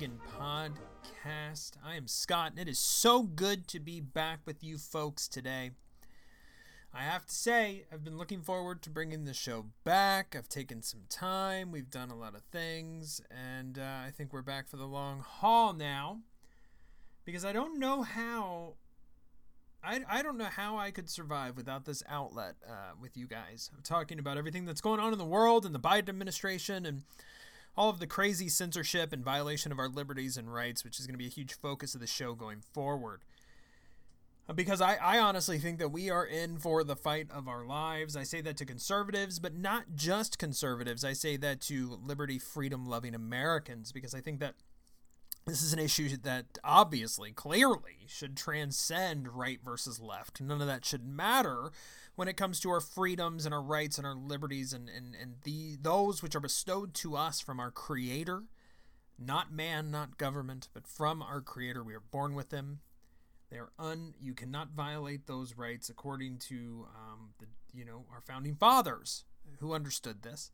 Podcast. I am Scott, and it is so good to be back with you folks today. I have to say, I've been looking forward to bringing the show back. I've taken some time, we've done a lot of things, and uh, I think we're back for the long haul now. Because I don't know how. I, I don't know how I could survive without this outlet uh, with you guys. I'm talking about everything that's going on in the world and the Biden administration and all of the crazy censorship and violation of our liberties and rights, which is going to be a huge focus of the show going forward. Uh, because I, I honestly think that we are in for the fight of our lives. I say that to conservatives, but not just conservatives. I say that to liberty, freedom loving Americans, because I think that this is an issue that obviously, clearly, should transcend right versus left. None of that should matter when it comes to our freedoms and our rights and our liberties and, and, and the those which are bestowed to us from our creator not man not government but from our creator we are born with them they are un you cannot violate those rights according to um, the you know our founding fathers who understood this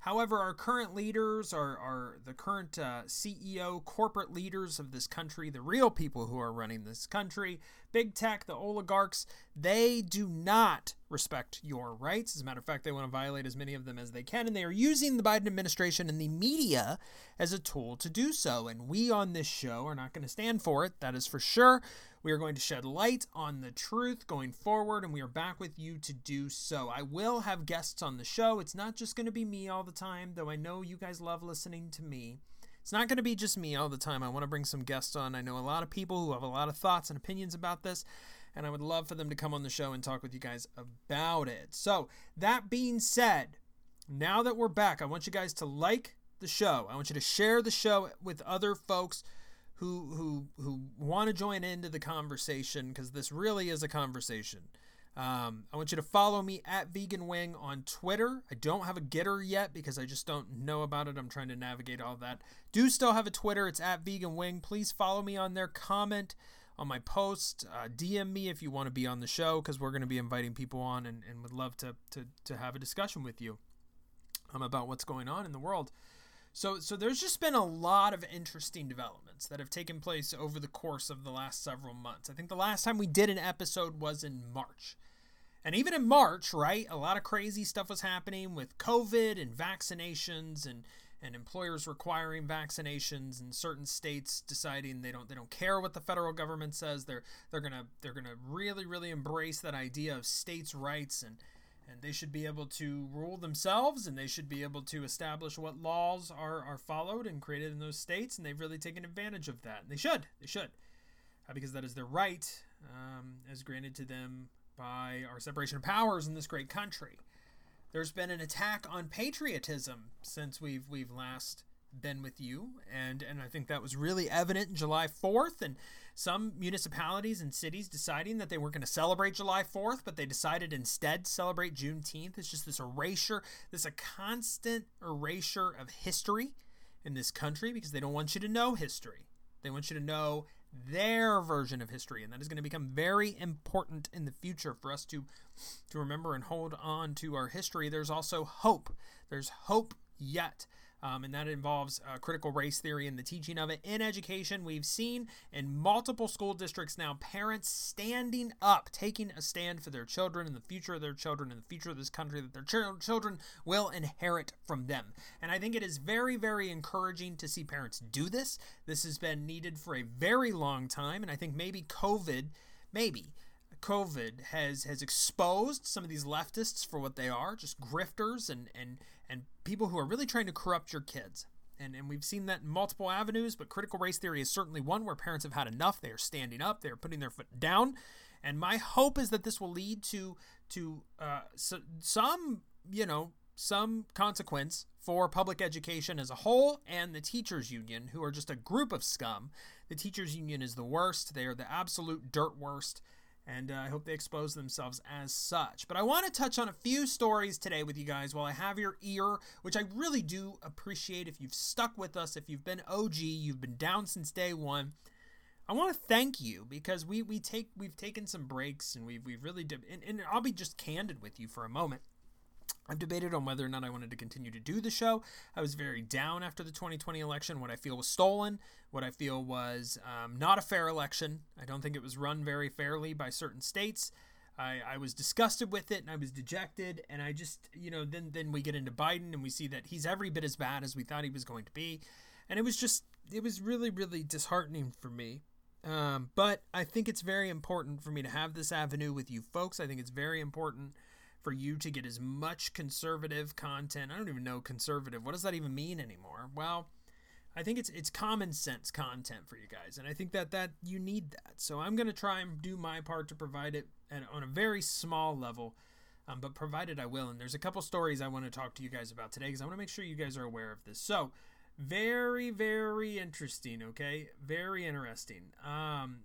However, our current leaders, are, the current uh, CEO, corporate leaders of this country, the real people who are running this country, big tech, the oligarchs, they do not respect your rights. As a matter of fact, they want to violate as many of them as they can, and they are using the Biden administration and the media as a tool to do so. And we on this show are not going to stand for it, that is for sure. We are going to shed light on the truth going forward, and we are back with you to do so. I will have guests on the show. It's not just going to be me all the time, though I know you guys love listening to me. It's not going to be just me all the time. I want to bring some guests on. I know a lot of people who have a lot of thoughts and opinions about this, and I would love for them to come on the show and talk with you guys about it. So, that being said, now that we're back, I want you guys to like the show. I want you to share the show with other folks who who who want to join into the conversation because this really is a conversation. Um, I want you to follow me at Vegan Wing on Twitter. I don't have a GETTR yet because I just don't know about it. I'm trying to navigate all that. Do still have a Twitter. It's at Vegan Wing. Please follow me on there. Comment on my post. Uh, DM me if you want to be on the show because we're going to be inviting people on and, and would love to, to, to have a discussion with you um, about what's going on in the world. So, so there's just been a lot of interesting developments that have taken place over the course of the last several months. I think the last time we did an episode was in March. And even in March, right, a lot of crazy stuff was happening with COVID and vaccinations and and employers requiring vaccinations and certain states deciding they don't they don't care what the federal government says. They're they're going to they're going to really really embrace that idea of states' rights and and they should be able to rule themselves and they should be able to establish what laws are, are followed and created in those states and they've really taken advantage of that. And they should they should uh, because that is their right um, as granted to them by our separation of powers in this great country. There's been an attack on patriotism since we've we've last been with you and and I think that was really evident in July 4th and some municipalities and cities deciding that they weren't going to celebrate July 4th, but they decided instead to celebrate Juneteenth. It's just this erasure, this a constant erasure of history in this country because they don't want you to know history. They want you to know their version of history, and that is going to become very important in the future for us to to remember and hold on to our history. There's also hope. There's hope yet um, and that involves uh, critical race theory and the teaching of it in education. We've seen in multiple school districts now parents standing up, taking a stand for their children and the future of their children and the future of this country that their ch- children will inherit from them. And I think it is very, very encouraging to see parents do this. This has been needed for a very long time, and I think maybe COVID, maybe. COVID has has exposed some of these leftists for what they are, just grifters and and and people who are really trying to corrupt your kids. And, and we've seen that in multiple avenues, but critical race theory is certainly one where parents have had enough. They are standing up, they are putting their foot down. And my hope is that this will lead to to uh, so, some, you know, some consequence for public education as a whole and the teachers union, who are just a group of scum. The teachers union is the worst. They are the absolute dirt worst and uh, I hope they expose themselves as such. But I want to touch on a few stories today with you guys while I have your ear, which I really do appreciate if you've stuck with us, if you've been OG, you've been down since day one. I want to thank you because we we take we've taken some breaks and we've we've really did, and, and I'll be just candid with you for a moment. I've debated on whether or not I wanted to continue to do the show. I was very down after the 2020 election. What I feel was stolen, what I feel was um, not a fair election. I don't think it was run very fairly by certain states. I, I was disgusted with it and I was dejected. And I just, you know, then, then we get into Biden and we see that he's every bit as bad as we thought he was going to be. And it was just, it was really, really disheartening for me. Um, but I think it's very important for me to have this avenue with you folks. I think it's very important for you to get as much conservative content. I don't even know conservative. What does that even mean anymore? Well, I think it's it's common sense content for you guys, and I think that that you need that. So I'm going to try and do my part to provide it at, on a very small level, um, but provided I will. And there's a couple stories I want to talk to you guys about today because I want to make sure you guys are aware of this. So very very interesting. Okay, very interesting. Um,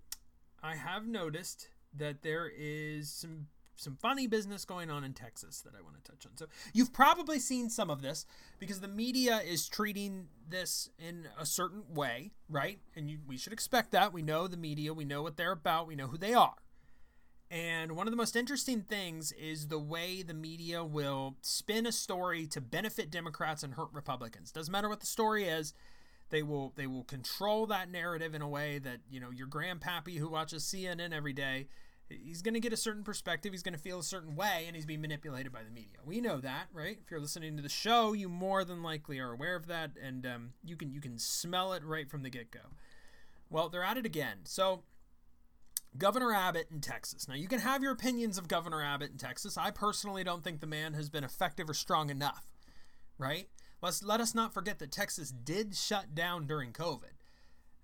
I have noticed that there is some some funny business going on in Texas that I want to touch on. So you've probably seen some of this because the media is treating this in a certain way, right? And you, we should expect that. We know the media, we know what they're about, we know who they are. And one of the most interesting things is the way the media will spin a story to benefit Democrats and hurt Republicans. Doesn't matter what the story is, they will they will control that narrative in a way that, you know, your grandpappy who watches CNN every day he's going to get a certain perspective. He's going to feel a certain way, and he's being manipulated by the media. We know that, right? If you're listening to the show, you more than likely are aware of that, and um, you can you can smell it right from the get go. Well, they're at it again. So, Governor Abbott in Texas. Now, you can have your opinions of Governor Abbott in Texas. I personally don't think the man has been effective or strong enough, right? Let's let us not forget that Texas did shut down during COVID.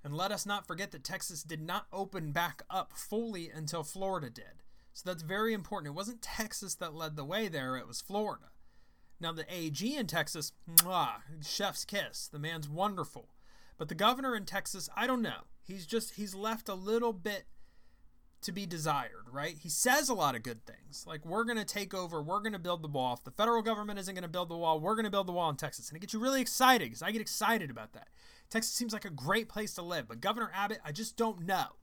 And let us not forget that Texas did not open back up fully until Florida did. So that's very important. It wasn't Texas that led the way there, it was Florida. Now, the AG in Texas, mwah, chef's kiss. The man's wonderful. But the governor in Texas, I don't know. He's just, he's left a little bit to be desired, right? He says a lot of good things. Like, we're going to take over, we're going to build the wall. If the federal government isn't going to build the wall, we're going to build the wall in Texas. And it gets you really excited because I get excited about that. Texas seems like a great place to live, but Governor Abbott, I just don't know.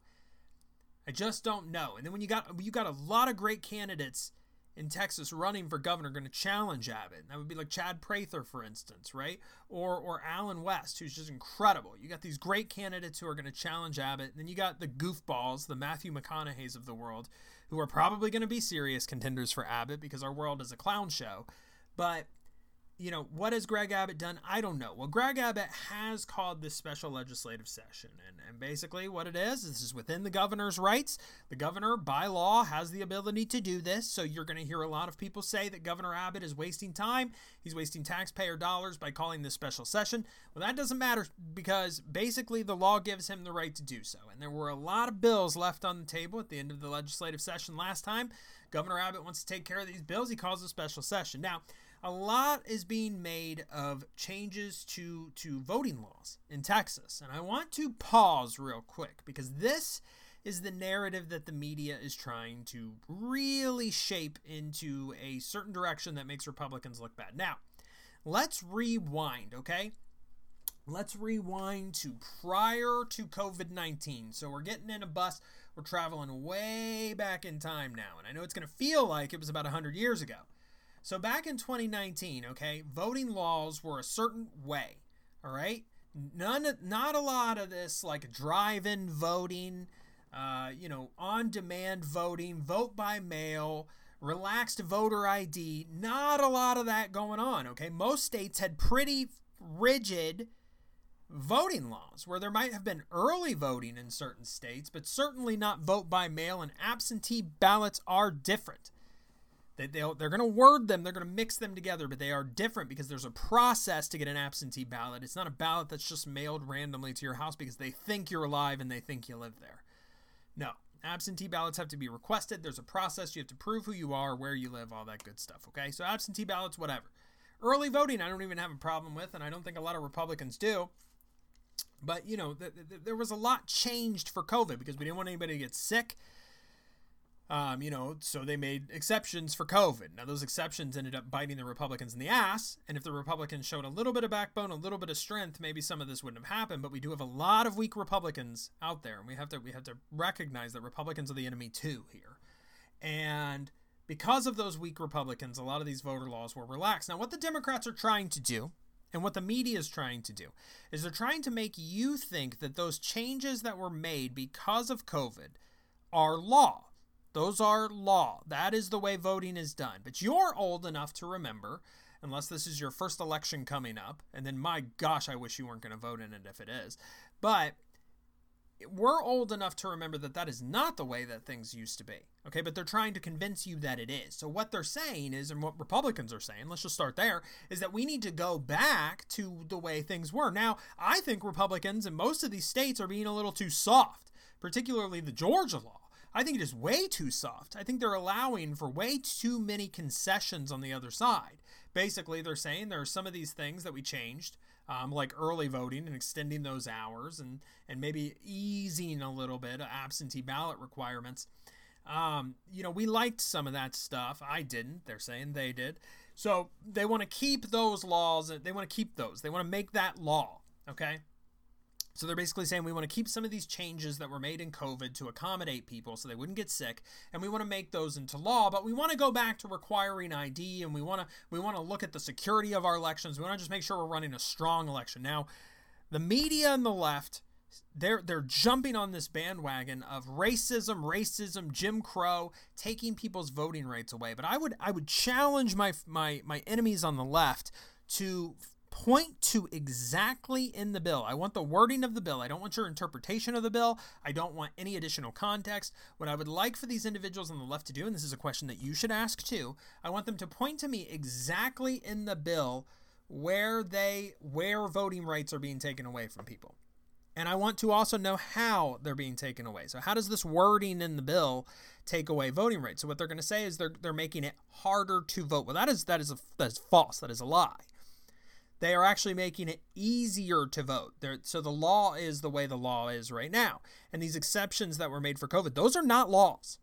I just don't know. And then when you got you got a lot of great candidates in Texas running for governor going to challenge Abbott. That would be like Chad Prather, for instance, right? Or or Allen West, who's just incredible. You got these great candidates who are going to challenge Abbott. And then you got the goofballs, the Matthew McConaughey's of the world, who are probably going to be serious contenders for Abbott because our world is a clown show. But you know, what has Greg Abbott done? I don't know. Well, Greg Abbott has called this special legislative session. And, and basically, what it is, this is within the governor's rights. The governor, by law, has the ability to do this. So you're going to hear a lot of people say that Governor Abbott is wasting time. He's wasting taxpayer dollars by calling this special session. Well, that doesn't matter because basically the law gives him the right to do so. And there were a lot of bills left on the table at the end of the legislative session last time. Governor Abbott wants to take care of these bills. He calls a special session. Now, a lot is being made of changes to to voting laws in Texas. And I want to pause real quick because this is the narrative that the media is trying to really shape into a certain direction that makes Republicans look bad. Now, let's rewind, okay? Let's rewind to prior to COVID 19. So we're getting in a bus, we're traveling way back in time now. And I know it's going to feel like it was about 100 years ago. So back in 2019, okay, voting laws were a certain way. All right, none, not a lot of this like drive-in voting, uh, you know, on-demand voting, vote by mail, relaxed voter ID. Not a lot of that going on. Okay, most states had pretty rigid voting laws where there might have been early voting in certain states, but certainly not vote by mail, and absentee ballots are different. They, they'll, they're going to word them, they're going to mix them together, but they are different because there's a process to get an absentee ballot. It's not a ballot that's just mailed randomly to your house because they think you're alive and they think you live there. No, absentee ballots have to be requested. There's a process. You have to prove who you are, where you live, all that good stuff. Okay, so absentee ballots, whatever. Early voting, I don't even have a problem with, and I don't think a lot of Republicans do. But, you know, th- th- there was a lot changed for COVID because we didn't want anybody to get sick. Um, you know, so they made exceptions for COVID. Now, those exceptions ended up biting the Republicans in the ass. And if the Republicans showed a little bit of backbone, a little bit of strength, maybe some of this wouldn't have happened. But we do have a lot of weak Republicans out there, and we have to we have to recognize that Republicans are the enemy too here. And because of those weak Republicans, a lot of these voter laws were relaxed. Now, what the Democrats are trying to do, and what the media is trying to do, is they're trying to make you think that those changes that were made because of COVID are law. Those are law. That is the way voting is done. But you're old enough to remember, unless this is your first election coming up, and then my gosh, I wish you weren't going to vote in it if it is. But we're old enough to remember that that is not the way that things used to be. Okay, but they're trying to convince you that it is. So what they're saying is, and what Republicans are saying, let's just start there, is that we need to go back to the way things were. Now, I think Republicans in most of these states are being a little too soft, particularly the Georgia law. I think it is way too soft. I think they're allowing for way too many concessions on the other side. Basically, they're saying there are some of these things that we changed um, like early voting and extending those hours and, and maybe easing a little bit absentee ballot requirements. Um, you know, we liked some of that stuff. I didn't. They're saying they did. So they want to keep those laws. They want to keep those. They want to make that law. Okay. So they're basically saying we want to keep some of these changes that were made in COVID to accommodate people so they wouldn't get sick, and we want to make those into law. But we want to go back to requiring ID, and we want to we want to look at the security of our elections. We want to just make sure we're running a strong election. Now, the media and the left, they're they're jumping on this bandwagon of racism, racism, Jim Crow, taking people's voting rights away. But I would I would challenge my my my enemies on the left to point to exactly in the bill. I want the wording of the bill. I don't want your interpretation of the bill. I don't want any additional context. What I would like for these individuals on the left to do, and this is a question that you should ask too, I want them to point to me exactly in the bill where they where voting rights are being taken away from people. And I want to also know how they're being taken away. So how does this wording in the bill take away voting rights? So what they're going to say is they're they're making it harder to vote. Well, that is that is a, that is false. That is a lie they are actually making it easier to vote. They're, so the law is the way the law is right now. And these exceptions that were made for COVID, those are not laws.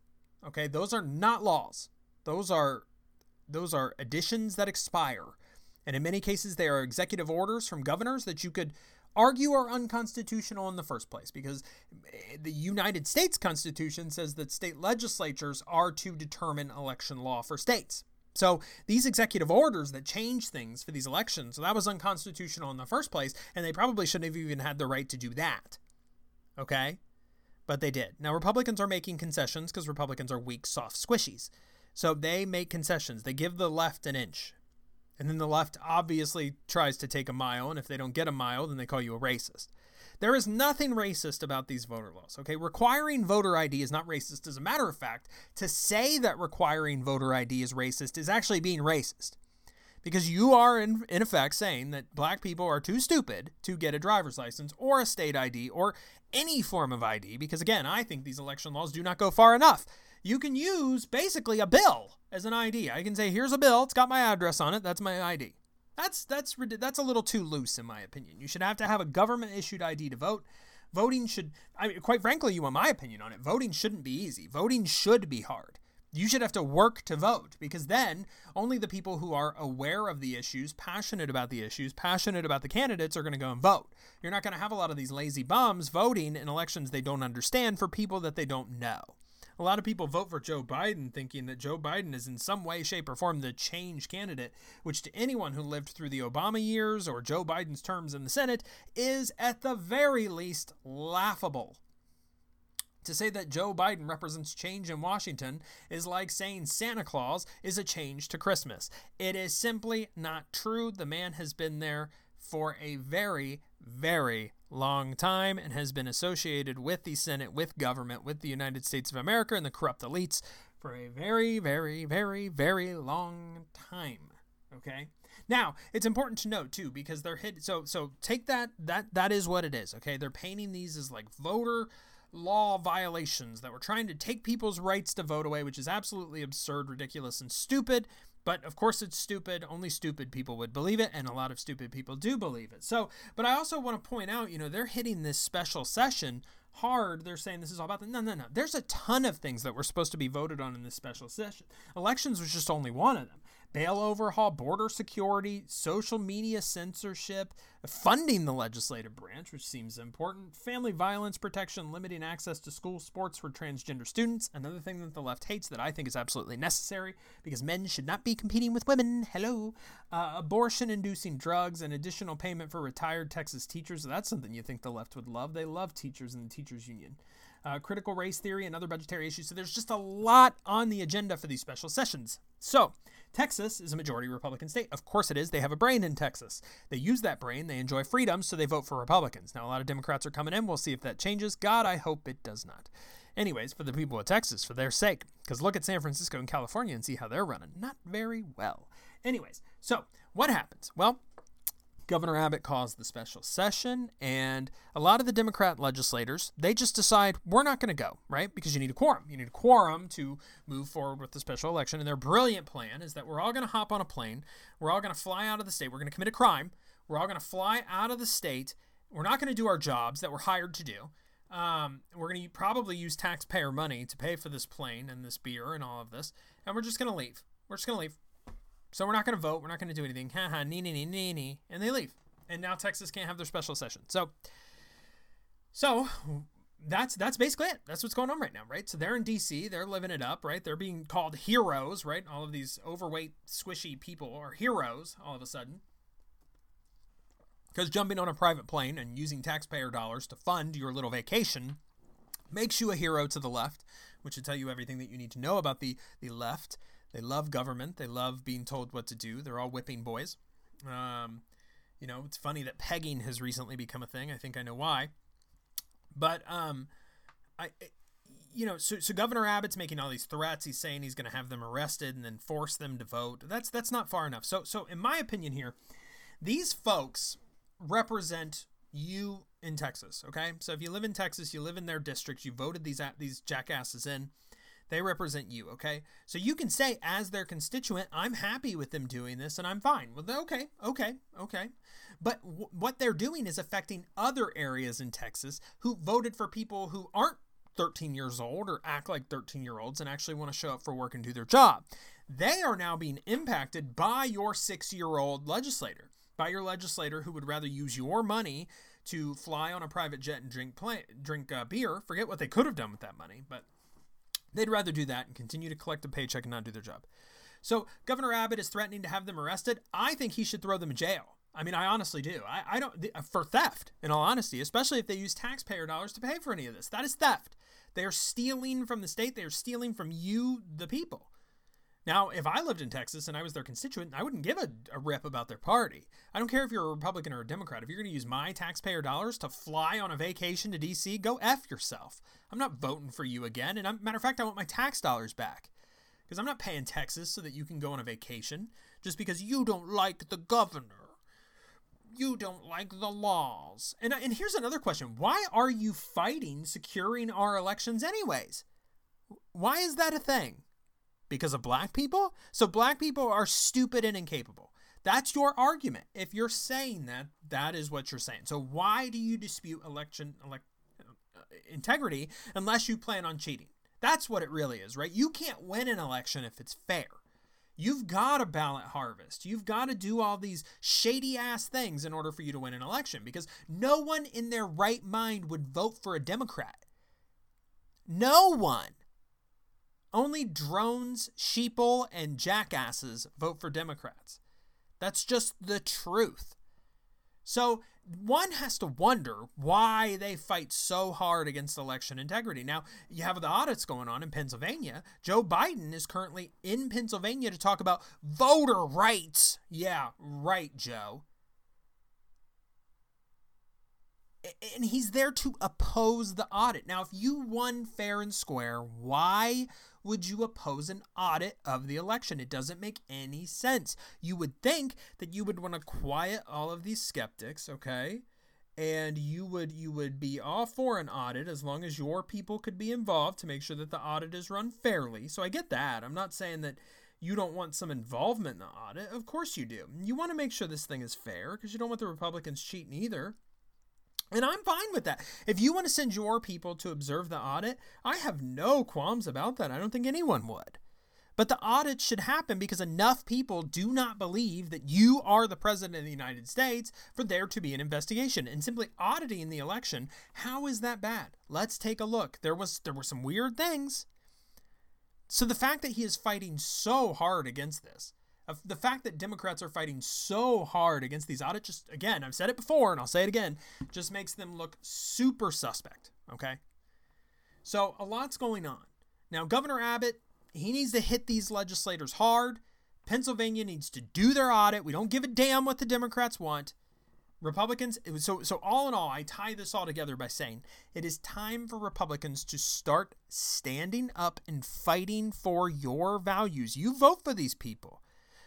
Okay, those are not laws. Those are those are additions that expire. And in many cases they are executive orders from governors that you could argue are unconstitutional in the first place because the United States Constitution says that state legislatures are to determine election law for states. So these executive orders that change things for these elections, so that was unconstitutional in the first place, and they probably shouldn't have even had the right to do that. Okay? But they did. Now Republicans are making concessions because Republicans are weak, soft squishies. So they make concessions. They give the left an inch. And then the left obviously tries to take a mile, and if they don't get a mile, then they call you a racist. There is nothing racist about these voter laws, okay? Requiring voter ID is not racist. As a matter of fact, to say that requiring voter ID is racist is actually being racist. Because you are, in, in effect, saying that black people are too stupid to get a driver's license or a state ID or any form of ID. Because again, I think these election laws do not go far enough. You can use basically a bill as an ID. I can say, here's a bill, it's got my address on it, that's my ID. That's that's that's a little too loose in my opinion. You should have to have a government issued ID to vote. Voting should I mean, quite frankly, you want my opinion on it. Voting shouldn't be easy. Voting should be hard. You should have to work to vote because then only the people who are aware of the issues, passionate about the issues, passionate about the candidates are going to go and vote. You're not going to have a lot of these lazy bums voting in elections they don't understand for people that they don't know. A lot of people vote for Joe Biden thinking that Joe Biden is in some way, shape, or form the change candidate, which to anyone who lived through the Obama years or Joe Biden's terms in the Senate is at the very least laughable. To say that Joe Biden represents change in Washington is like saying Santa Claus is a change to Christmas. It is simply not true. The man has been there for a very, very long time and has been associated with the Senate, with government, with the United States of America and the corrupt elites for a very, very, very, very long time. Okay. Now it's important to note too because they're hit. So so take that that that is what it is. Okay, they're painting these as like voter law violations that we're trying to take people's rights to vote away, which is absolutely absurd, ridiculous, and stupid. But of course, it's stupid. Only stupid people would believe it, and a lot of stupid people do believe it. So, but I also want to point out, you know, they're hitting this special session hard. They're saying this is all about the no, no, no. There's a ton of things that were supposed to be voted on in this special session. Elections was just only one of them. Bail overhaul, border security, social media censorship, funding the legislative branch, which seems important, family violence protection, limiting access to school sports for transgender students. Another thing that the left hates that I think is absolutely necessary because men should not be competing with women. Hello. Uh, abortion inducing drugs and additional payment for retired Texas teachers. That's something you think the left would love. They love teachers and the teachers union uh, critical race theory, and other budgetary issues. So there's just a lot on the agenda for these special sessions. So, Texas is a majority Republican state. Of course it is. They have a brain in Texas. They use that brain. They enjoy freedom, so they vote for Republicans. Now, a lot of Democrats are coming in. We'll see if that changes. God, I hope it does not. Anyways, for the people of Texas, for their sake, because look at San Francisco and California and see how they're running. Not very well. Anyways, so what happens? Well, Governor Abbott calls the special session, and a lot of the Democrat legislators they just decide we're not going to go, right? Because you need a quorum. You need a quorum to move forward with the special election. And their brilliant plan is that we're all going to hop on a plane, we're all going to fly out of the state, we're going to commit a crime, we're all going to fly out of the state. We're not going to do our jobs that we're hired to do. Um, we're going to probably use taxpayer money to pay for this plane and this beer and all of this, and we're just going to leave. We're just going to leave. So we're not going to vote. We're not going to do anything. Ha ha, nee, nee, nee, nee, nee. And they leave. And now Texas can't have their special session. So, so that's that's basically it. That's what's going on right now, right? So they're in D.C. They're living it up, right? They're being called heroes, right? All of these overweight, squishy people are heroes all of a sudden. Because jumping on a private plane and using taxpayer dollars to fund your little vacation makes you a hero to the left, which will tell you everything that you need to know about the, the left. They love government. They love being told what to do. They're all whipping boys. Um, you know, it's funny that pegging has recently become a thing. I think I know why. But um, I, you know, so, so Governor Abbott's making all these threats. He's saying he's going to have them arrested and then force them to vote. That's that's not far enough. So so in my opinion here, these folks represent you in Texas. Okay, so if you live in Texas, you live in their district, you voted these these jackasses in. They represent you, okay? So you can say, as their constituent, I'm happy with them doing this and I'm fine. Well, okay, okay, okay. But w- what they're doing is affecting other areas in Texas who voted for people who aren't 13 years old or act like 13 year olds and actually want to show up for work and do their job. They are now being impacted by your six year old legislator, by your legislator who would rather use your money to fly on a private jet and drink drink uh, beer. Forget what they could have done with that money, but They'd rather do that and continue to collect a paycheck and not do their job. So Governor Abbott is threatening to have them arrested. I think he should throw them in jail. I mean, I honestly do. I, I don't uh, for theft, in all honesty, especially if they use taxpayer dollars to pay for any of this. That is theft. They are stealing from the state. They are stealing from you, the people. Now, if I lived in Texas and I was their constituent, I wouldn't give a, a rip about their party. I don't care if you're a Republican or a Democrat. If you're going to use my taxpayer dollars to fly on a vacation to D.C., go F yourself. I'm not voting for you again. And I'm, matter of fact, I want my tax dollars back. Because I'm not paying Texas so that you can go on a vacation just because you don't like the governor. You don't like the laws. And, and here's another question Why are you fighting securing our elections, anyways? Why is that a thing? Because of black people? So black people are stupid and incapable. That's your argument. If you're saying that, that is what you're saying. So why do you dispute election elect, uh, integrity unless you plan on cheating? That's what it really is, right? You can't win an election if it's fair. You've got a ballot harvest. You've got to do all these shady ass things in order for you to win an election because no one in their right mind would vote for a Democrat. No one. Only drones, sheeple, and jackasses vote for Democrats. That's just the truth. So one has to wonder why they fight so hard against election integrity. Now, you have the audits going on in Pennsylvania. Joe Biden is currently in Pennsylvania to talk about voter rights. Yeah, right, Joe. And he's there to oppose the audit. Now, if you won fair and square, why would you oppose an audit of the election? It doesn't make any sense. You would think that you would want to quiet all of these skeptics, okay? And you would you would be all for an audit as long as your people could be involved to make sure that the audit is run fairly. So I get that. I'm not saying that you don't want some involvement in the audit. Of course you do. You want to make sure this thing is fair because you don't want the Republicans cheating either. And I'm fine with that. If you want to send your people to observe the audit, I have no qualms about that. I don't think anyone would. But the audit should happen because enough people do not believe that you are the president of the United States for there to be an investigation. And simply auditing the election, how is that bad? Let's take a look. There was there were some weird things. So the fact that he is fighting so hard against this, the fact that Democrats are fighting so hard against these audits, just again, I've said it before and I'll say it again, just makes them look super suspect. Okay. So a lot's going on. Now, Governor Abbott he needs to hit these legislators hard. Pennsylvania needs to do their audit. We don't give a damn what the Democrats want. Republicans, so so all in all, I tie this all together by saying it is time for Republicans to start standing up and fighting for your values. You vote for these people.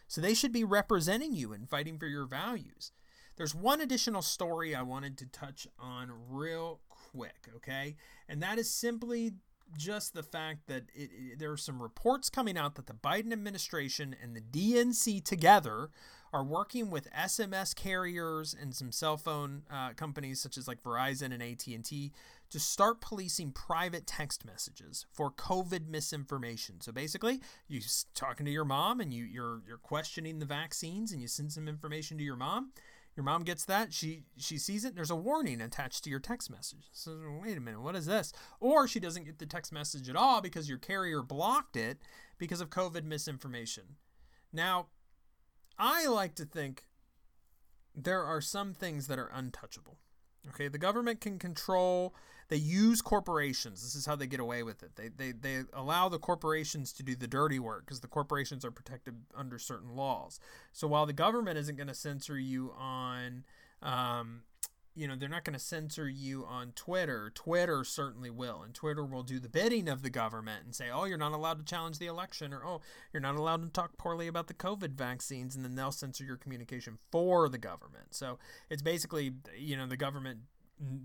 So they should be representing you and fighting for your values. There's one additional story I wanted to touch on real quick, okay? And that is simply just the fact that it, it, there are some reports coming out that the Biden administration and the DNC together are working with SMS carriers and some cell phone uh, companies such as like Verizon and AT&T to start policing private text messages for COVID misinformation. So basically, you're talking to your mom and you you're you're questioning the vaccines and you send some information to your mom your mom gets that. She she sees it. There's a warning attached to your text message. So wait a minute, what is this? Or she doesn't get the text message at all because your carrier blocked it because of COVID misinformation. Now, I like to think there are some things that are untouchable. Okay, the government can control they use corporations. This is how they get away with it. They they, they allow the corporations to do the dirty work because the corporations are protected under certain laws. So while the government isn't going to censor you on um, you know, they're not going to censor you on Twitter. Twitter certainly will. And Twitter will do the bidding of the government and say, oh, you're not allowed to challenge the election, or oh, you're not allowed to talk poorly about the COVID vaccines. And then they'll censor your communication for the government. So it's basically, you know, the government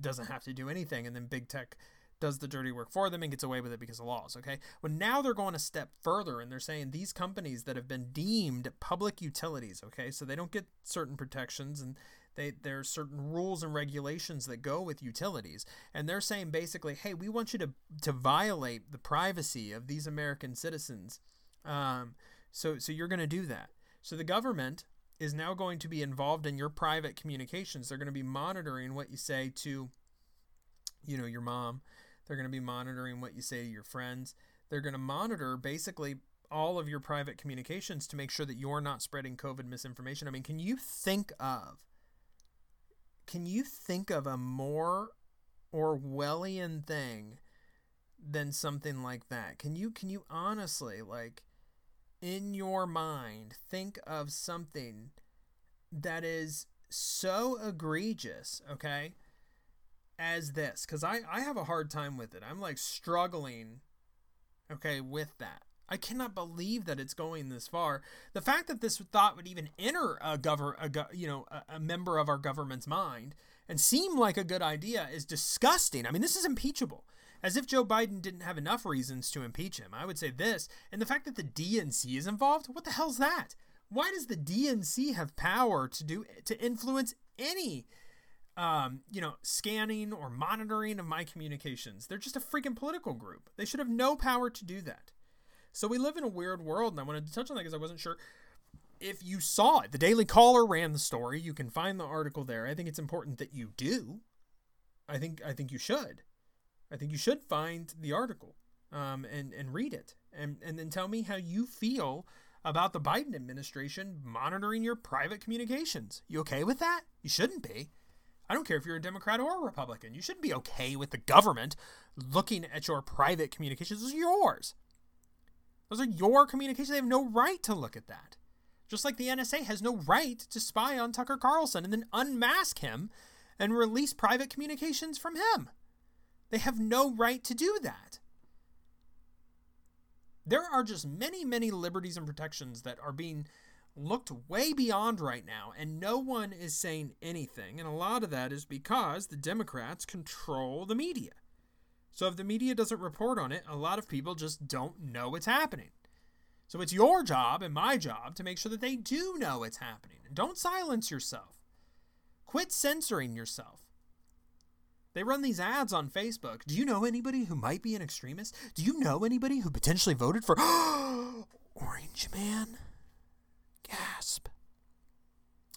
doesn't have to do anything, and then big tech does the dirty work for them and gets away with it because of laws. Okay, well now they're going a step further and they're saying these companies that have been deemed public utilities. Okay, so they don't get certain protections and they there are certain rules and regulations that go with utilities, and they're saying basically, hey, we want you to to violate the privacy of these American citizens. Um, so so you're going to do that. So the government is now going to be involved in your private communications. They're going to be monitoring what you say to, you know, your mom. They're going to be monitoring what you say to your friends. They're going to monitor basically all of your private communications to make sure that you're not spreading COVID misinformation. I mean, can you think of can you think of a more Orwellian thing than something like that? Can you can you honestly like in your mind think of something that is so egregious, okay, as this. Because I, I have a hard time with it. I'm like struggling, okay, with that. I cannot believe that it's going this far. The fact that this thought would even enter a govern, a go, you know, a, a member of our government's mind and seem like a good idea is disgusting. I mean, this is impeachable as if Joe Biden didn't have enough reasons to impeach him. I would say this, and the fact that the DNC is involved, what the hell's that? Why does the DNC have power to do to influence any um, you know, scanning or monitoring of my communications? They're just a freaking political group. They should have no power to do that. So we live in a weird world, and I wanted to touch on that because I wasn't sure if you saw it. The Daily Caller ran the story. You can find the article there. I think it's important that you do. I think I think you should. I think you should find the article um, and and read it, and and then tell me how you feel about the Biden administration monitoring your private communications. You okay with that? You shouldn't be. I don't care if you're a Democrat or a Republican. You shouldn't be okay with the government looking at your private communications. Are yours. Those are your communications. They have no right to look at that. Just like the NSA has no right to spy on Tucker Carlson and then unmask him and release private communications from him. They have no right to do that. There are just many, many liberties and protections that are being looked way beyond right now, and no one is saying anything. And a lot of that is because the Democrats control the media. So if the media doesn't report on it, a lot of people just don't know what's happening. So it's your job and my job to make sure that they do know it's happening. And don't silence yourself. Quit censoring yourself. They run these ads on Facebook. Do you know anybody who might be an extremist? Do you know anybody who potentially voted for? Orange man. Gasp.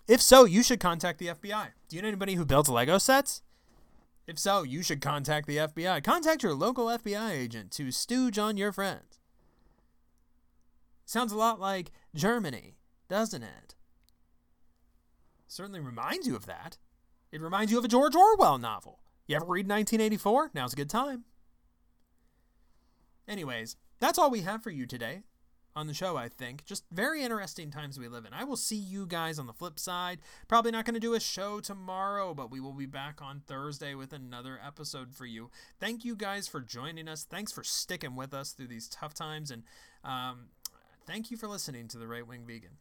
If so, you should contact the FBI. Do you know anybody who builds Lego sets? If so, you should contact the FBI. Contact your local FBI agent to stooge on your friends. Sounds a lot like Germany, doesn't it? Certainly reminds you of that. It reminds you of a George Orwell novel. You ever read 1984? Now's a good time. Anyways, that's all we have for you today on the show, I think. Just very interesting times we live in. I will see you guys on the flip side. Probably not going to do a show tomorrow, but we will be back on Thursday with another episode for you. Thank you guys for joining us. Thanks for sticking with us through these tough times. And um, thank you for listening to The Right Wing Vegan.